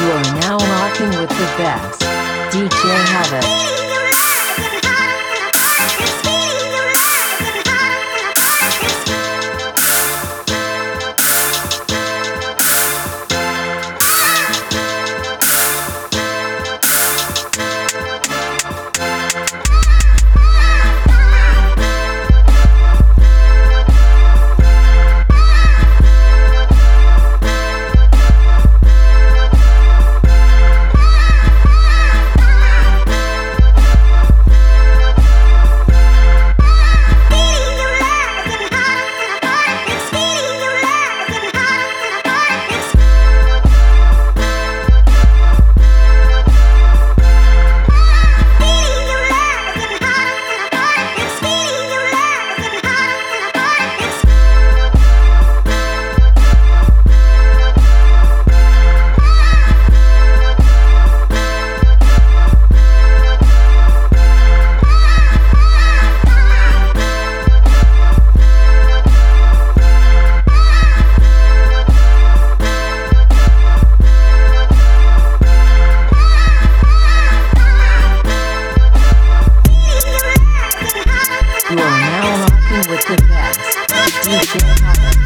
You are now rocking with the best. DJ Havoc. with the best. DJ Hammer.